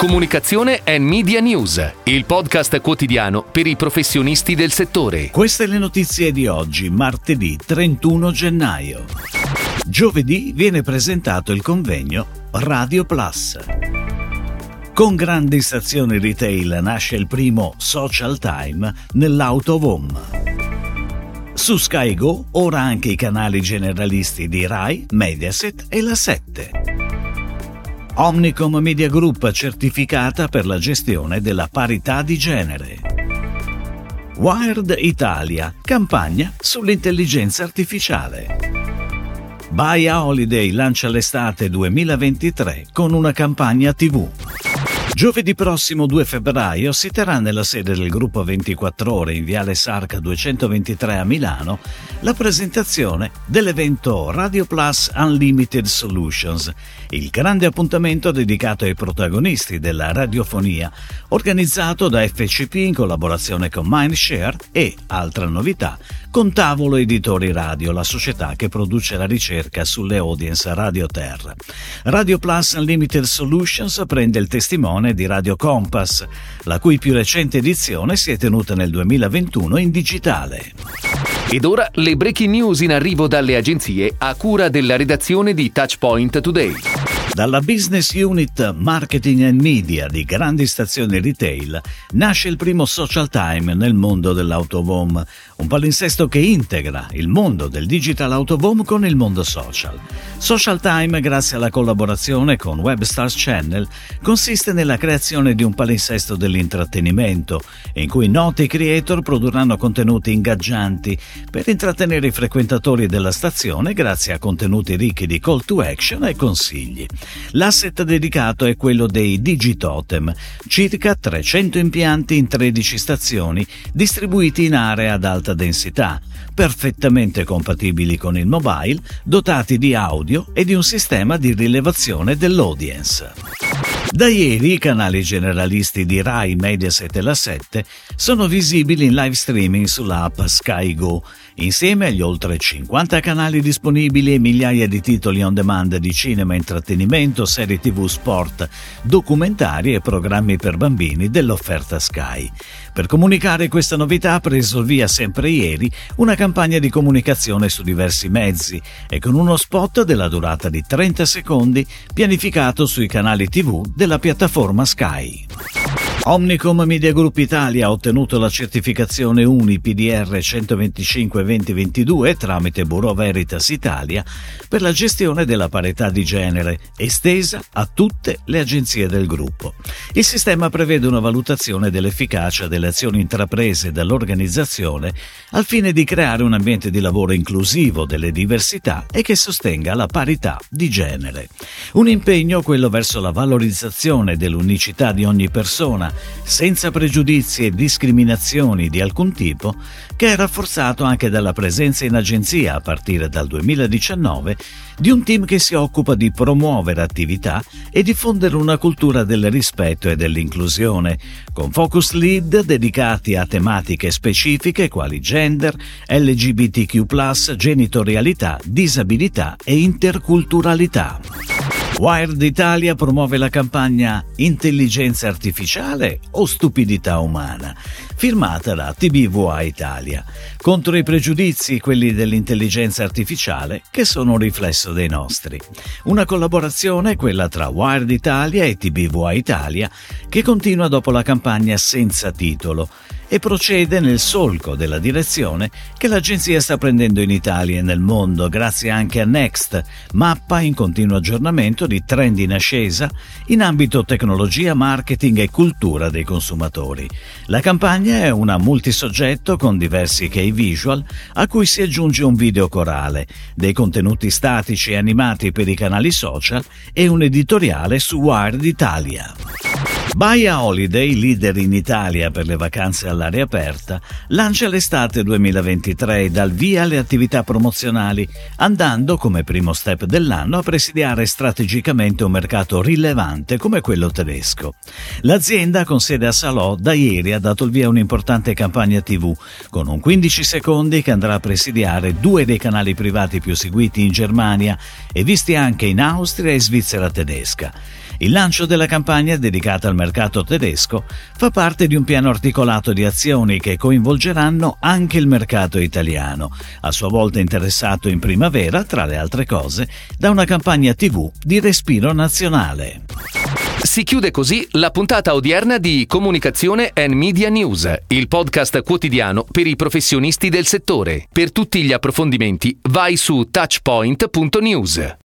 Comunicazione e Media News, il podcast quotidiano per i professionisti del settore. Queste le notizie di oggi, martedì 31 gennaio. Giovedì viene presentato il convegno Radio Plus. Con grandi stazioni retail nasce il primo social time nell'auto home. Su Sky Go ora anche i canali generalisti di Rai, Mediaset e La 7. Omnicom Media Group certificata per la gestione della parità di genere. Wired Italia, campagna sull'intelligenza artificiale. Baia Holiday lancia l'estate 2023 con una campagna TV. Giovedì prossimo 2 febbraio si terrà nella sede del gruppo 24 ore in Viale Sarca 223 a Milano la presentazione dell'evento Radio Plus Unlimited Solutions, il grande appuntamento dedicato ai protagonisti della radiofonia, organizzato da FCP in collaborazione con Mindshare e, altra novità, con Tavolo Editori Radio, la società che produce la ricerca sulle audience Radio Terra. Radio Plus Unlimited Solutions prende il testimone di Radio Compass, la cui più recente edizione si è tenuta nel 2021 in digitale. Ed ora le breaking news in arrivo dalle agenzie a cura della redazione di Touchpoint Today. Dalla business unit Marketing and Media di grandi stazioni retail nasce il primo social time nel mondo dell'autovom, un palinsesto che integra il mondo del digital autovom con il mondo social. Social Time, grazie alla collaborazione con Webstars Channel, consiste nella creazione di un palinsesto dell'intrattenimento, in cui noti creator produrranno contenuti ingaggianti per intrattenere i frequentatori della stazione grazie a contenuti ricchi di call to action e consigli. L'asset dedicato è quello dei Digitotem, circa 300 impianti in 13 stazioni distribuiti in aree ad alta densità, perfettamente compatibili con il mobile, dotati di audio e di un sistema di rilevazione dell'audience. Da ieri i canali generalisti di Rai, Mediaset e La 7 sono visibili in live streaming sull'app Sky Go, insieme agli oltre 50 canali disponibili e migliaia di titoli on demand di cinema, intrattenimento, serie tv, sport, documentari e programmi per bambini dell'offerta Sky. Per comunicare questa novità ha preso via sempre ieri una campagna di comunicazione su diversi mezzi e con uno spot della durata di 30 secondi pianificato sui canali tv della piattaforma Sky. Omnicom Media Group Italia ha ottenuto la certificazione UNI PDR 125-2022 tramite Bureau Veritas Italia per la gestione della parità di genere, estesa a tutte le agenzie del gruppo. Il sistema prevede una valutazione dell'efficacia delle azioni intraprese dall'organizzazione al fine di creare un ambiente di lavoro inclusivo delle diversità e che sostenga la parità di genere. Un impegno quello verso la valorizzazione dell'unicità di ogni persona senza pregiudizi e discriminazioni di alcun tipo, che è rafforzato anche dalla presenza in agenzia a partire dal 2019 di un team che si occupa di promuovere attività e diffondere una cultura del rispetto e dell'inclusione, con focus lead dedicati a tematiche specifiche quali gender, LGBTQ, genitorialità, disabilità e interculturalità. Wired Italia promuove la campagna Intelligenza artificiale o stupidità umana, firmata da TBVA Italia, contro i pregiudizi, quelli dell'intelligenza artificiale, che sono un riflesso dei nostri. Una collaborazione, quella tra Wired Italia e TBVA Italia, che continua dopo la campagna senza titolo e procede nel solco della direzione che l'agenzia sta prendendo in Italia e nel mondo grazie anche a Next, mappa in continuo aggiornamento di trend in ascesa in ambito tecnologia, marketing e cultura dei consumatori. La campagna è una multisoggetto con diversi key visual a cui si aggiunge un video corale, dei contenuti statici e animati per i canali social e un editoriale su Wired Italia. Baia Holiday, leader in Italia per le vacanze all'aria aperta, lancia l'estate 2023 e dal via alle attività promozionali, andando come primo step dell'anno a presidiare strategicamente un mercato rilevante come quello tedesco. L'azienda con sede a Salò da ieri ha dato il via a un'importante campagna TV con un 15 secondi che andrà a presidiare due dei canali privati più seguiti in Germania e visti anche in Austria e Svizzera tedesca. Il lancio della campagna dedicata al mercato tedesco fa parte di un piano articolato di azioni che coinvolgeranno anche il mercato italiano, a sua volta interessato in primavera, tra le altre cose, da una campagna TV di respiro nazionale. Si chiude così la puntata odierna di Comunicazione and Media News, il podcast quotidiano per i professionisti del settore. Per tutti gli approfondimenti vai su touchpoint.news.